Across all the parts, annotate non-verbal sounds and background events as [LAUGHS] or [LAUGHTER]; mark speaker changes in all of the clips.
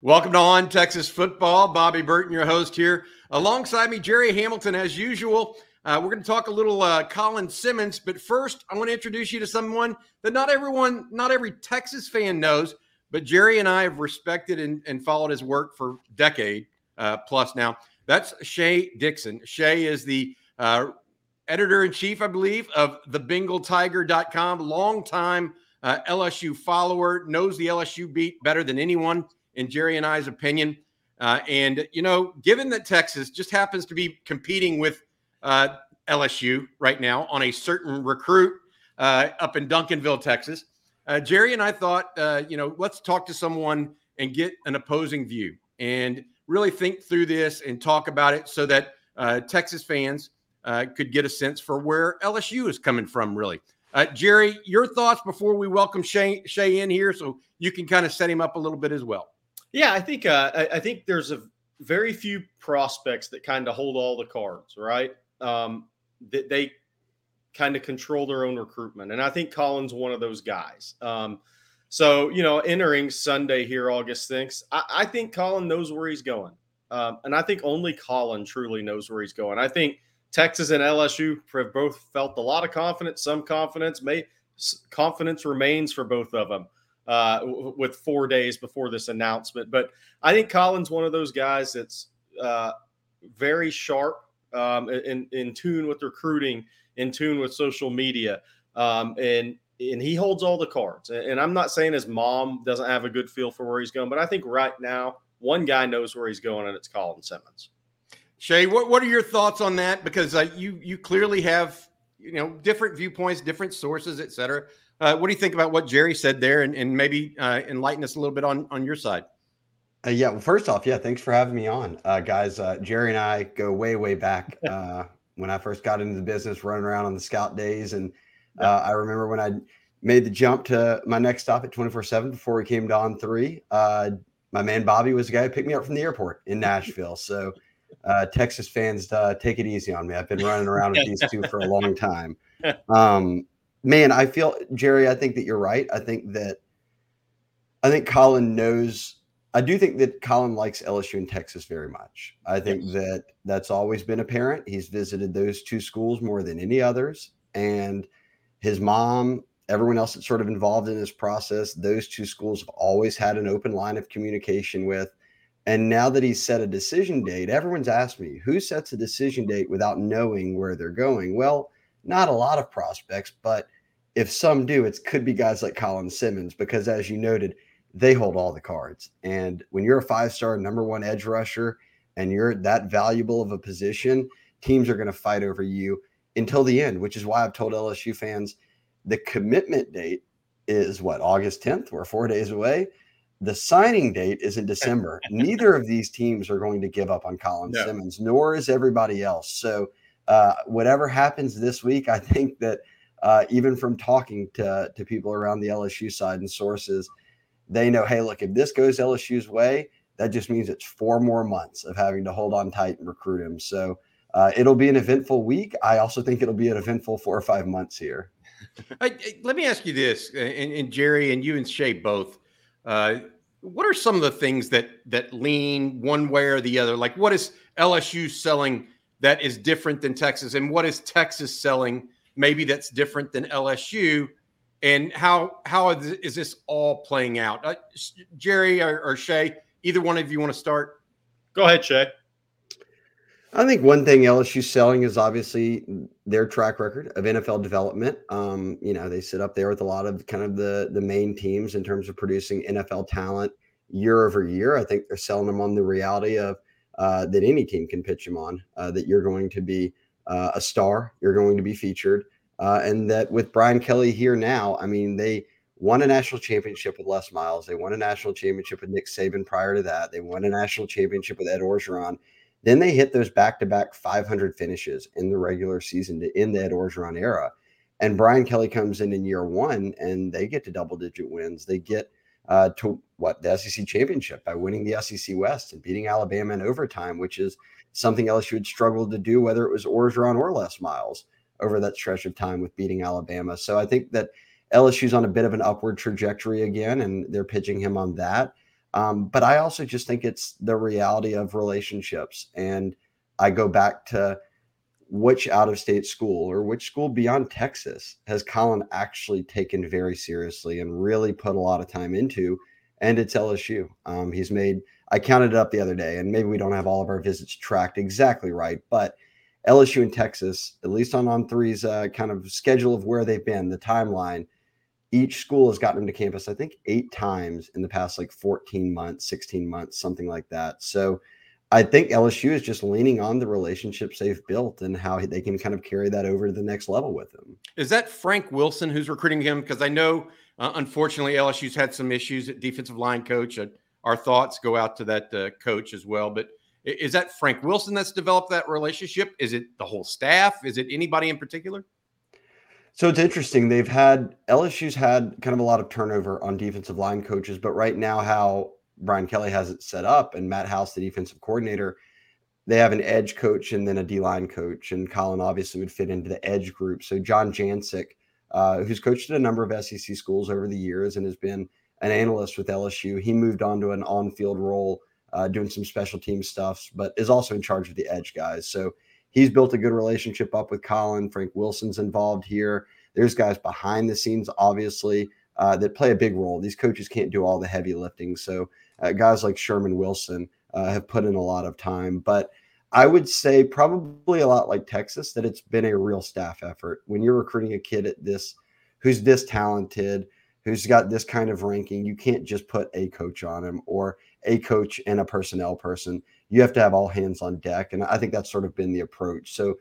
Speaker 1: Welcome to On Texas Football. Bobby Burton, your host here. Alongside me, Gerry Hamilton, as usual. Uh, we're going to talk a little uh, Colin Simmons, but first, I want to introduce you to someone that not everyone, not every Texas fan knows, but Gerry and I have respected and, and followed his work for decade uh, plus now. That's Shea Dixon. Shea is the uh, editor in chief, I believe, of thebengaltiger.com, longtime uh, LSU follower, knows the LSU beat better than anyone in Gerry and I's opinion. Uh, and, you know, given that Texas just happens to be competing with uh, LSU right now on a certain recruit uh, up in Duncanville, Texas, uh, Gerry and I thought, uh, you know, let's talk to someone and get an opposing view and really think through this and talk about it so that uh, Texas fans could get a sense for where LSU is coming from, really. Gerry, your thoughts before we welcome Shea, Shea in here so you can kind of set him up a little bit as well.
Speaker 2: Yeah, I think uh, I, I, think there's a very few prospects that kind of hold all the cards, right? Um, that they kind of control their own recruitment, and I think Colin's one of those guys. Um, so you know, entering Sunday here, August sixth, I, I, think Colin knows where he's going, um, and I think only Colin truly knows where he's going. I think Texas and LSU have both felt a lot of confidence, some confidence, may confidence remains for both of them uh, with four days before this announcement. But I think Colin's one of those guys that's uh, very sharp, um, in in tune with recruiting, in tune with social media, um, and and he holds all the cards. And I'm not saying his mom doesn't have a good feel for where he's going, but I think right now one guy knows where he's going, and it's Colin Simmons.
Speaker 1: Shea, what, what are your thoughts on that? Because uh, you you clearly have you know different viewpoints, different sources, et cetera. Uh, what do you think about what Gerry said there, and, and maybe uh, enlighten us a little bit on on your side?
Speaker 3: Uh, yeah, well, first off, yeah, thanks for having me on, uh, guys. Uh, Gerry and I go way, way back [LAUGHS] uh, when I first got into the business, running around on the scout days, and I remember when I made the jump to my next stop at twenty four seven before we came to on three. my man Bobby was the guy who picked me up from the airport in Nashville, so. Texas fans, take it easy on me. I've been running around with [LAUGHS] these two for a long time. [LAUGHS] Um, man, I feel Gerry. I think that you're right. I think that I think Colin knows. I do think that Colin likes LSU and Texas very much. I think yes. that that's always been apparent. He's visited those two schools more than any others, and his mom, everyone else that's sort of involved in this process, those two schools have always had an open line of communication with. And now that he's set a decision date, everyone's asked me who sets a decision date without knowing where they're going. Well, not a lot of prospects, but if some do, it could be guys like Colin Simmons because, as you noted, they hold all the cards. And when you're a five star number one edge rusher and you're that valuable of a position, teams are going to fight over you until the end, which is why I've told LSU fans the commitment date is what, August 10th? We're four days away. The signing date is in December. [LAUGHS] Neither of these teams are going to give up on Colin no. Simmons, nor is everybody else. So, uh, whatever happens this week, I think that uh, even from talking to, to people around the LSU side and sources, they know, hey, look, if this goes LSU's way, that just means it's four more months of having to hold on tight and recruit him. So uh, it'll be an eventful week. I also think it'll be an eventful four or five months here.
Speaker 1: I, let me ask you this, and, and, Gerry and you and Shea both. Uh, what are some of the things that that lean one way or the other? Like, what is LSU selling that is different than Texas, and what is Texas selling maybe that's different than LSU? And how how is this all playing out? Uh, Gerry or, or Shea, either one of you want to start?
Speaker 2: Go ahead, Shea.
Speaker 3: I think one thing LSU selling is obviously their track record of NFL development. Um, you know, they sit up there with a lot of kind of the the main teams in terms of producing NFL talent year over year. I think they're selling them on the reality of uh, that any team can pitch him on, uh, that you're going to be uh, a star, you're going to be featured. Uh, and that with Brian Kelly here now, I mean, they won a national championship with Les Miles. They won a national championship with Nick Saban prior to that. They won a national championship with Ed Orgeron. Then they hit those back to back 500 finishes in the regular season to, end the Ed Orgeron era. And Brian Kelly comes in in year one and they get to double digit wins. They get uh, to what the SEC championship by winning the SEC West and beating Alabama in overtime, which is something you had struggled to do, whether it was Orgeron or Les Miles over that stretch of time with beating Alabama. So I think that LSU's on a bit of an upward trajectory again, and they're pitching him on that. Um, but I also just think it's the reality of relationships. And I go back to which out of state school or which school beyond Texas has Colin actually taken very seriously and really put a lot of time into? And it's LSU. Um, he's made, I counted it up the other day, and maybe we don't have all of our visits tracked exactly right, but LSU and Texas, at least on on three's uh, kind of schedule of where they've been, the timeline, each school has gotten them to campus, I think, eight times in the past like 14 months, 16 months, something like that. So I think LSU is just leaning on the relationships they've built and how they can kind of carry that over to the next level with them.
Speaker 1: Is that Frank Wilson who's recruiting him? Because I know, uh, unfortunately, LSU's had some issues at defensive line coach. Uh, our thoughts go out to that uh, coach as well. But is that Frank Wilson that's developed that relationship? Is it the whole staff? Is it anybody in particular?
Speaker 3: So it's interesting. They've had LSU's had kind of a lot of turnover on defensive line coaches, but right now, how Brian Kelly has it set up, and Matt House, the defensive coordinator, they have an edge coach and then a D line coach. And Colin obviously would fit into the edge group. So Jon Jancek, uh, who's coached at a number of SEC schools over the years and has been an analyst with LSU, he moved on to an on field role, uh, doing some special team stuff, but is also in charge of the edge guys. So he's built a good relationship up with Colin. Frank Wilson's involved here. There's guys behind the scenes, obviously, uh, that play a big role. These coaches can't do all the heavy lifting. So uh, guys like Sherman Wilson uh, have put in a lot of time. But I would say probably a lot like Texas that it's been a real staff effort. When you're recruiting a kid at this who's this talented, who's got this kind of ranking, you can't just put a coach on him or a coach and a personnel person. You have to have all hands on deck. And I think that's sort of been the approach. So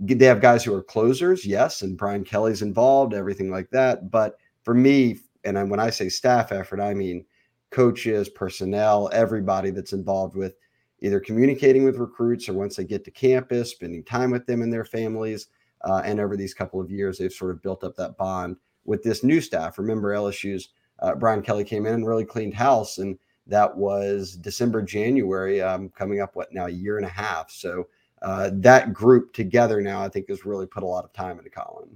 Speaker 3: they have guys who are closers, yes, and Brian Kelly's involved, everything like that. But for me, and when I say staff effort, I mean coaches, personnel, everybody that's involved with either communicating with recruits or once they get to campus, spending time with them and their families. Uh, and over these couple of years, they've sort of built up that bond with this new staff. Remember, LSU's uh, Brian Kelly came in and really cleaned house, and that was December, January, um, coming up what now a year and a half. So uh, that group together now, I think, has really put a lot of time into Colin.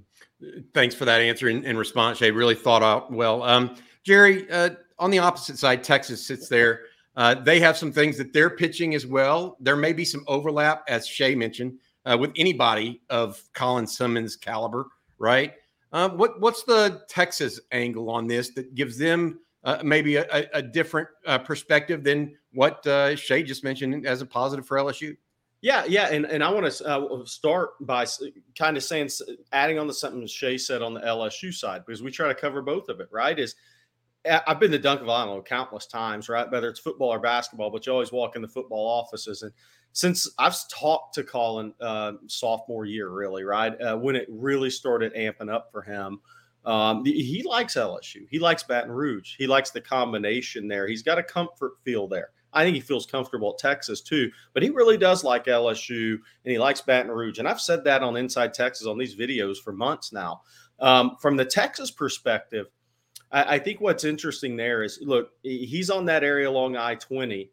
Speaker 1: Thanks for that answer and, response. They really thought out well. Um, Gerry, uh, on the opposite side, Texas sits there. Uh, they have some things that they're pitching as well. There may be some overlap, as Shea mentioned, uh, with anybody of Colin Simmons' caliber, right? Uh, what what's the Texas angle on this that gives them uh, maybe a, a, different perspective than what Shea just mentioned as a positive for LSU?
Speaker 2: Yeah, yeah, and, and I want to uh, start by kind of saying, adding on to something Shea said on the LSU side because we try to cover both of it. Right? Is I've been to Duncanville, I know, countless times, right? Whether it's football or basketball, but you always walk in the football offices. And since I've talked to Colin uh, sophomore year, really, right? Uh, when it really started amping up for him, um, he likes LSU. He likes Baton Rouge. He likes the combination there. He's got a comfort feel there. I think he feels comfortable at Texas too, but he really does like LSU and he likes Baton Rouge. And I've said that on Inside Texas on these videos for months now. Um, from the Texas perspective, I, I, think what's interesting there is look, he's on that area along I 20.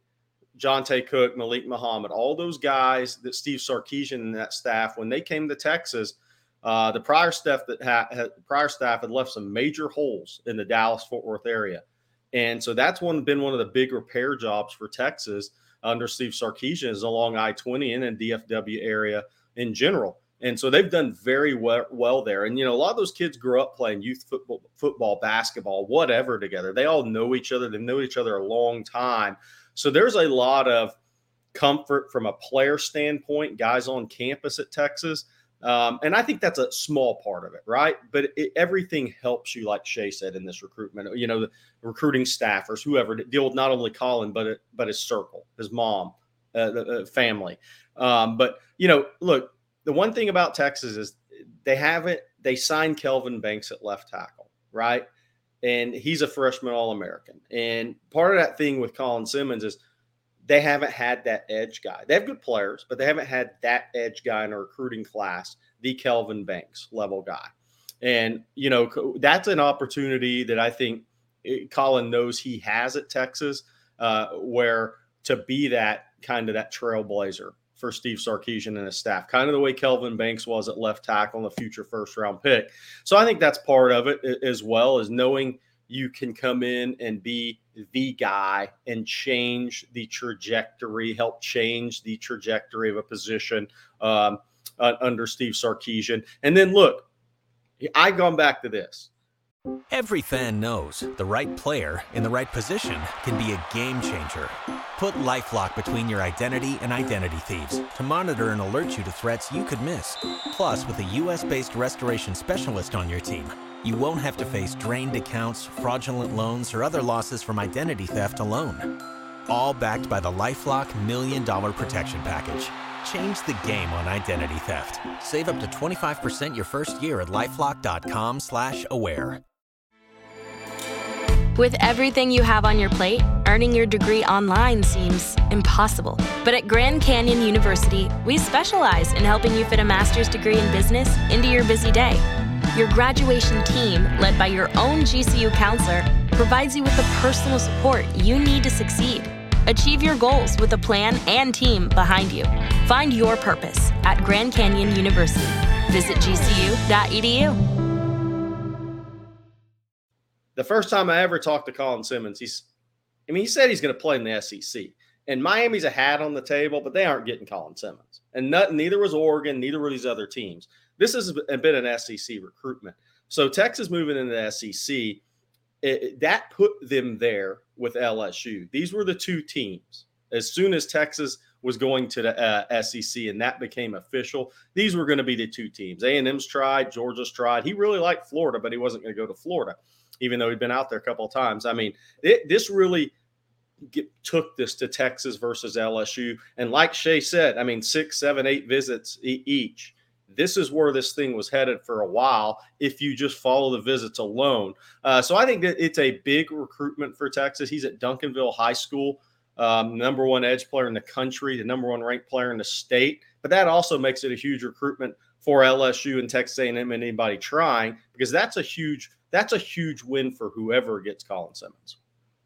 Speaker 2: Johntay Cook, Malik Muhammad, all those guys that Steve Sarkisian and that staff, when they came to Texas, uh, the prior staff that had, had prior staff had left some major holes in the Dallas Fort Worth area, and so that's one been one of the big repair jobs for Texas under Steve Sarkisian is along I twenty and in DFW area in general. And so they've done very well, well there. And you know, a lot of those kids grew up playing youth football, football, basketball, whatever together. They all know each other. They know each other a long time. So there's a lot of comfort from a player standpoint, guys on campus at Texas. Um, and I think that's a small part of it, right? But it, everything helps you, like Shea said, in this recruitment. You know, the recruiting staffers, whoever deal with not only Colin but but his circle, his mom, uh, the uh, family. Um, but you know, look, the one thing about Texas is they haven't they signed Kelvin Banks at left tackle, right? And he's a freshman All American. And part of that thing with Colin Simmons is they haven't had that edge guy. They have good players, but they haven't had that edge guy in a recruiting class, the Kelvin Banks level guy. And, you know, that's an opportunity that I think eh, Colin knows he has at Texas, uh, where to be that kind of that trailblazer for Steve Sarkisian and his staff, kind of the way Kelvin Banks was at left tackle in the future first round pick. So I think that's part of it as well as knowing, you can come in and be the guy and change the trajectory, help change the trajectory of a position um, uh, under Steve Sarkisian. And then look, I've gone back to this.
Speaker 4: Every fan knows the right player in the right position can be a game changer. Put LifeLock between your identity and identity thieves to monitor and alert you to threats you could miss. Plus, with a U.S.-based restoration specialist on your team, you won't have to face drained accounts, fraudulent loans, or other losses from identity theft alone. All backed by the LifeLock Million Dollar Protection Package. Change the game on identity theft. Save up to 25% your first year at LifeLock.com slash aware.
Speaker 5: With everything you have on your plate, earning your degree online seems impossible. But at Grand Canyon University, we specialize in helping you fit a master's degree in business into your busy day. Your graduation team, led by your own GCU counselor, provides you with the personal support you need to succeed. Achieve your goals with a plan and team behind you. Find your purpose at Grand Canyon University. Visit gcu.edu.
Speaker 2: The first time I ever talked to Colin Simmons, he's, I mean, he said he's going to play in the SEC. And Miami's a hat on the table, but they aren't getting Colin Simmons. And not, neither was Oregon, neither were these other teams. This has been an SEC recruitment. So Texas moving into the SEC, it, that put them there with LSU. These were the two teams. As soon as Texas was going to the uh, SEC and that became official, these were going to be the two teams. A&M's tried, Georgia's tried. He really liked Florida, but he wasn't going to go to Florida, even though he'd been out there a couple of times. I mean, it, this really get, took this to Texas versus LSU. And like Shea said, I mean, six, seven, eight visits e- each this is where this thing was headed for a while if you just follow the visits alone. Uh, so I think that it's a big recruitment for Texas. He's at Duncanville High School, um, number one edge player in the country, the number one ranked player in the state. But that also makes it a huge recruitment for LSU and Texas A&M and anybody trying because that's a huge that's a huge win for whoever gets Colin Simmons.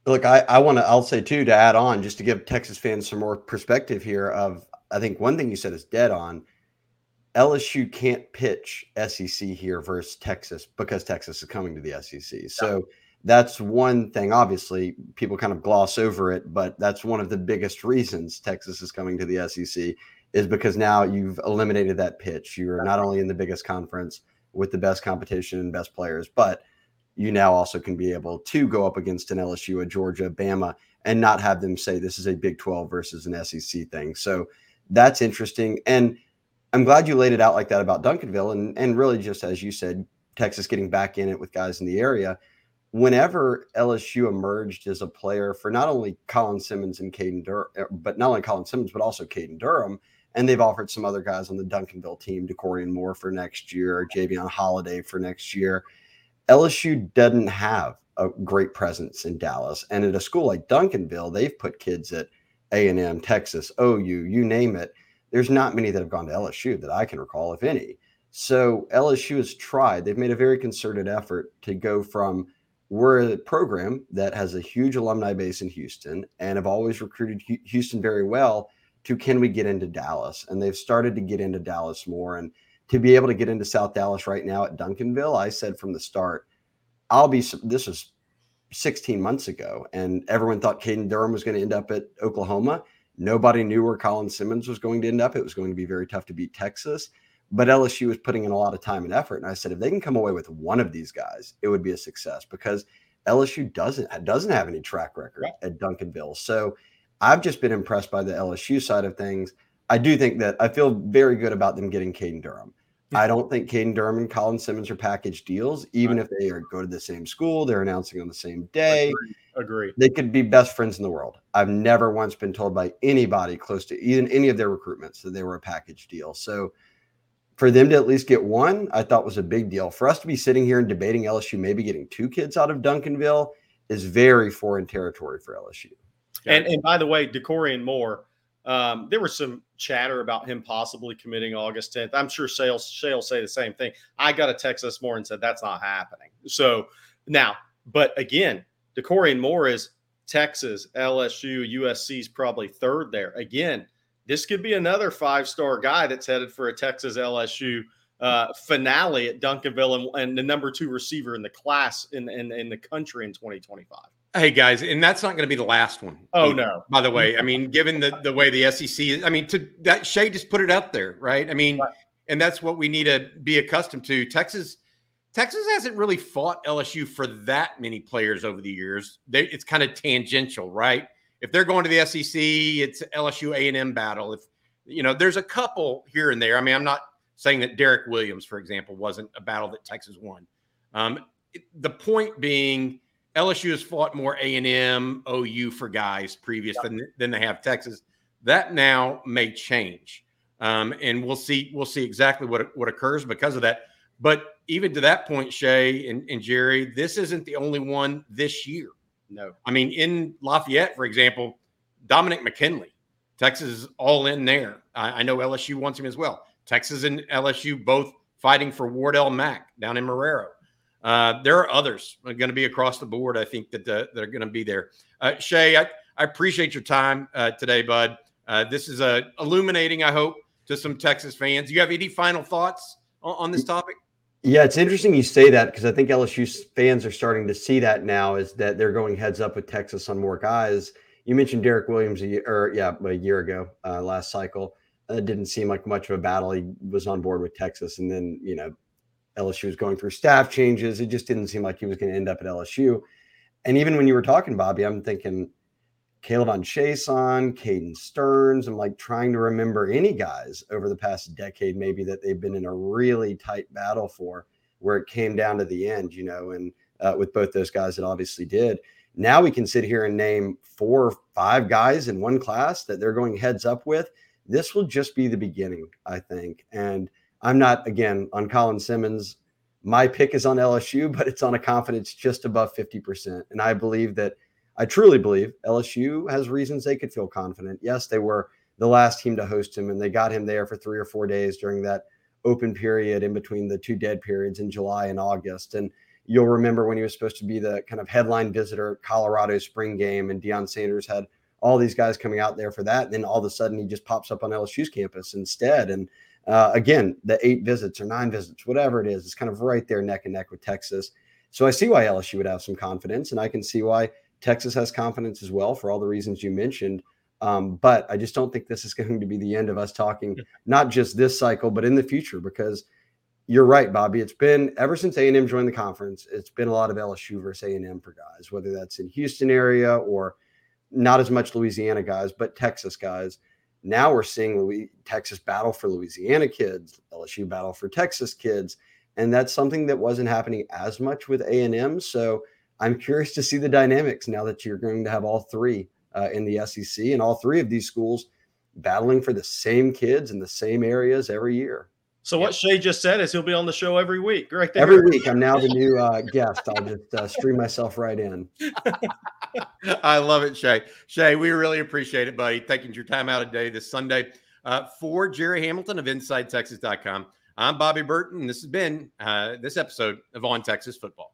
Speaker 3: Look, I, I want to I'll say too to add on just to give Texas fans some more perspective here. Of I think one thing you said is dead on LSU can't pitch SEC here versus Texas because Texas is coming to the SEC. So that's one thing. Obviously, people kind of gloss over it, but that's one of the biggest reasons Texas is coming to the SEC is because now you've eliminated that pitch. You're not only in the biggest conference with the best competition and best players, but you now also can be able to go up against an LSU, a Georgia, Bama, and not have them say this is a Big 12 versus an SEC thing. So that's interesting. And I'm glad you laid it out like that about Duncanville, and and really just as you said, Texas getting back in it with guys in the area. Whenever LSU emerged as a player for not only Colin Simmons and Caden Durham, er, but not only Colin Simmons, but also Caden Durham, and they've offered some other guys on the Duncanville team, Dakorien Moore for next year, Javion Holiday for next year. LSU doesn't have a great presence in Dallas, and at a school like Duncanville, they've put kids at A and M, Texas, OU, you name it there's not many that have gone to LSU that I can recall, if any. So LSU has tried. They've made a very concerted effort to go from we're a program that has a huge alumni base in Houston and have always recruited Houston very well to can we get into Dallas? And they've started to get into Dallas more. And to be able to get into South Dallas right now at Duncanville, I said from the start, I'll be, this was 16 months ago, and everyone thought Caden Durham was going to end up at Oklahoma. Nobody knew where Colin Simmons was going to end up. It was going to be very tough to beat Texas, but LSU was putting in a lot of time and effort. And I said, if they can come away with one of these guys, it would be a success because LSU doesn't doesn't have any track record at Duncanville. So I've just been impressed by the LSU side of things. I do think that I feel very good about them getting Caden Durham. I don't think Caden Durham and Colin Simmons are package deals, even right. if they are go to the same school. They're announcing on the same day.
Speaker 2: Agree. Agree.
Speaker 3: They could be best friends in the world. I've never once been told by anybody close to even any of their recruitments that they were a package deal. So for them to at least get one, I thought was a big deal. For us to be sitting here and debating LSU maybe getting two kids out of Duncanville is very foreign territory for LSU.
Speaker 2: And and by the way, Dakorien Moore um, there was some chatter about him possibly committing August 10th. I'm sure Sales Shale say the same thing. I got a text this morning and said that's not happening. So now, but again, Dakorien Moore is Texas, LSU, USC's probably third there. Again, this could be another five star guy that's headed for a Texas LSU uh, finale at Duncanville and, and, the number two receiver in the class in, in, in the country in 2025.
Speaker 1: Hey guys, and that's not going to be the last one.
Speaker 2: Oh no!
Speaker 1: By the way, I mean, given the the way the SEC is, I mean, to that Shea just put it out there, right? I mean, right. and that's what we need to be accustomed to. Texas, Texas hasn't really fought LSU for that many players over the years. They, it's kind of tangential, right? If they're going to the SEC, it's LSU A and M battle. If you know, there's a couple here and there. I mean, I'm not saying that Derek Williams, for example, wasn't a battle that Texas won. Um, the point being LSU has fought more A and M, OU for guys previous than than they have Texas. That now may change, um, and we'll see. We'll see exactly what what occurs because of that. But even to that point, Shea and, and Gerry, this isn't the only one this year.
Speaker 2: No,
Speaker 1: I mean in Lafayette, for example, Dominick McKinley, Texas is all in there. I, I know LSU wants him as well. Texas and LSU both fighting for Wardell Mack down in Marrero. Uh, there are others going to be across the board. I think that, uh, that are going to be there. Uh, Shea, I, I appreciate your time uh, today, bud. Uh, this is uh, illuminating, I hope, to some Texas fans. Do you have any final thoughts on, on this topic?
Speaker 3: Yeah, it's interesting you say that because I think LSU fans are starting to see that now is that they're going heads up with Texas on more guys. You mentioned Derek Williams a year, or yeah, a year ago, uh, last cycle. It didn't seem like much of a battle. He was on board with Texas, and then you know LSU was going through staff changes. It just didn't seem like he was going to end up at LSU. And even when you were talking, Bobby, I'm thinking K'Lavon Chaisson, Caden Sterns. I'm like trying to remember any guys over the past decade, maybe that they've been in a really tight battle for where it came down to the end, you know, and uh, with both those guys, it obviously did. Now we can sit here and name four or five guys in one class that they're going heads up with. This will just be the beginning, I think. And I'm not again on Colin Simmons. My pick is on LSU, but it's on a confidence just above 50%. And I believe that I truly believe LSU has reasons they could feel confident. Yes, they were the last team to host him, and they got him there for three or four days during that open period in between the two dead periods in July and August. And you'll remember when he was supposed to be the kind of headline visitor at Colorado spring game, and Deion Sanders had all these guys coming out there for that. And then all of a sudden, he just pops up on LSU's campus instead. And uh, again, the eight visits or nine visits, whatever it is, it's kind of right there neck and neck with Texas. So I see why LSU would have some confidence, and I can see why Texas has confidence as well for all the reasons you mentioned. Um, but I just don't think this is going to be the end of us talking, not just this cycle, but in the future, because you're right, Bobby. It's been ever since A&M joined the conference, it's been a lot of LSU versus A&M for guys, whether that's in Houston area or not as much Louisiana guys, but Texas guys. Now we're seeing Louis, Texas battle for Louisiana kids, LSU battle for Texas kids, and that's something that wasn't happening as much with A and M. So I'm curious to see the dynamics now that you're going to have all three uh, in the SEC and all three of these schools battling for the same kids in the same areas every year.
Speaker 2: So what Shea just said is he'll be on the show every week. Right there.
Speaker 3: Every week. I'm now the new uh, guest. I'll just uh, stream myself right in. [LAUGHS]
Speaker 1: I love it, Shea. Shea, we really appreciate it, buddy. Taking your time out of day this Sunday. Uh, for Gerry Hamilton of InsideTexas.com, I'm Bobby Burton. And this has been uh, this episode of On Texas Football.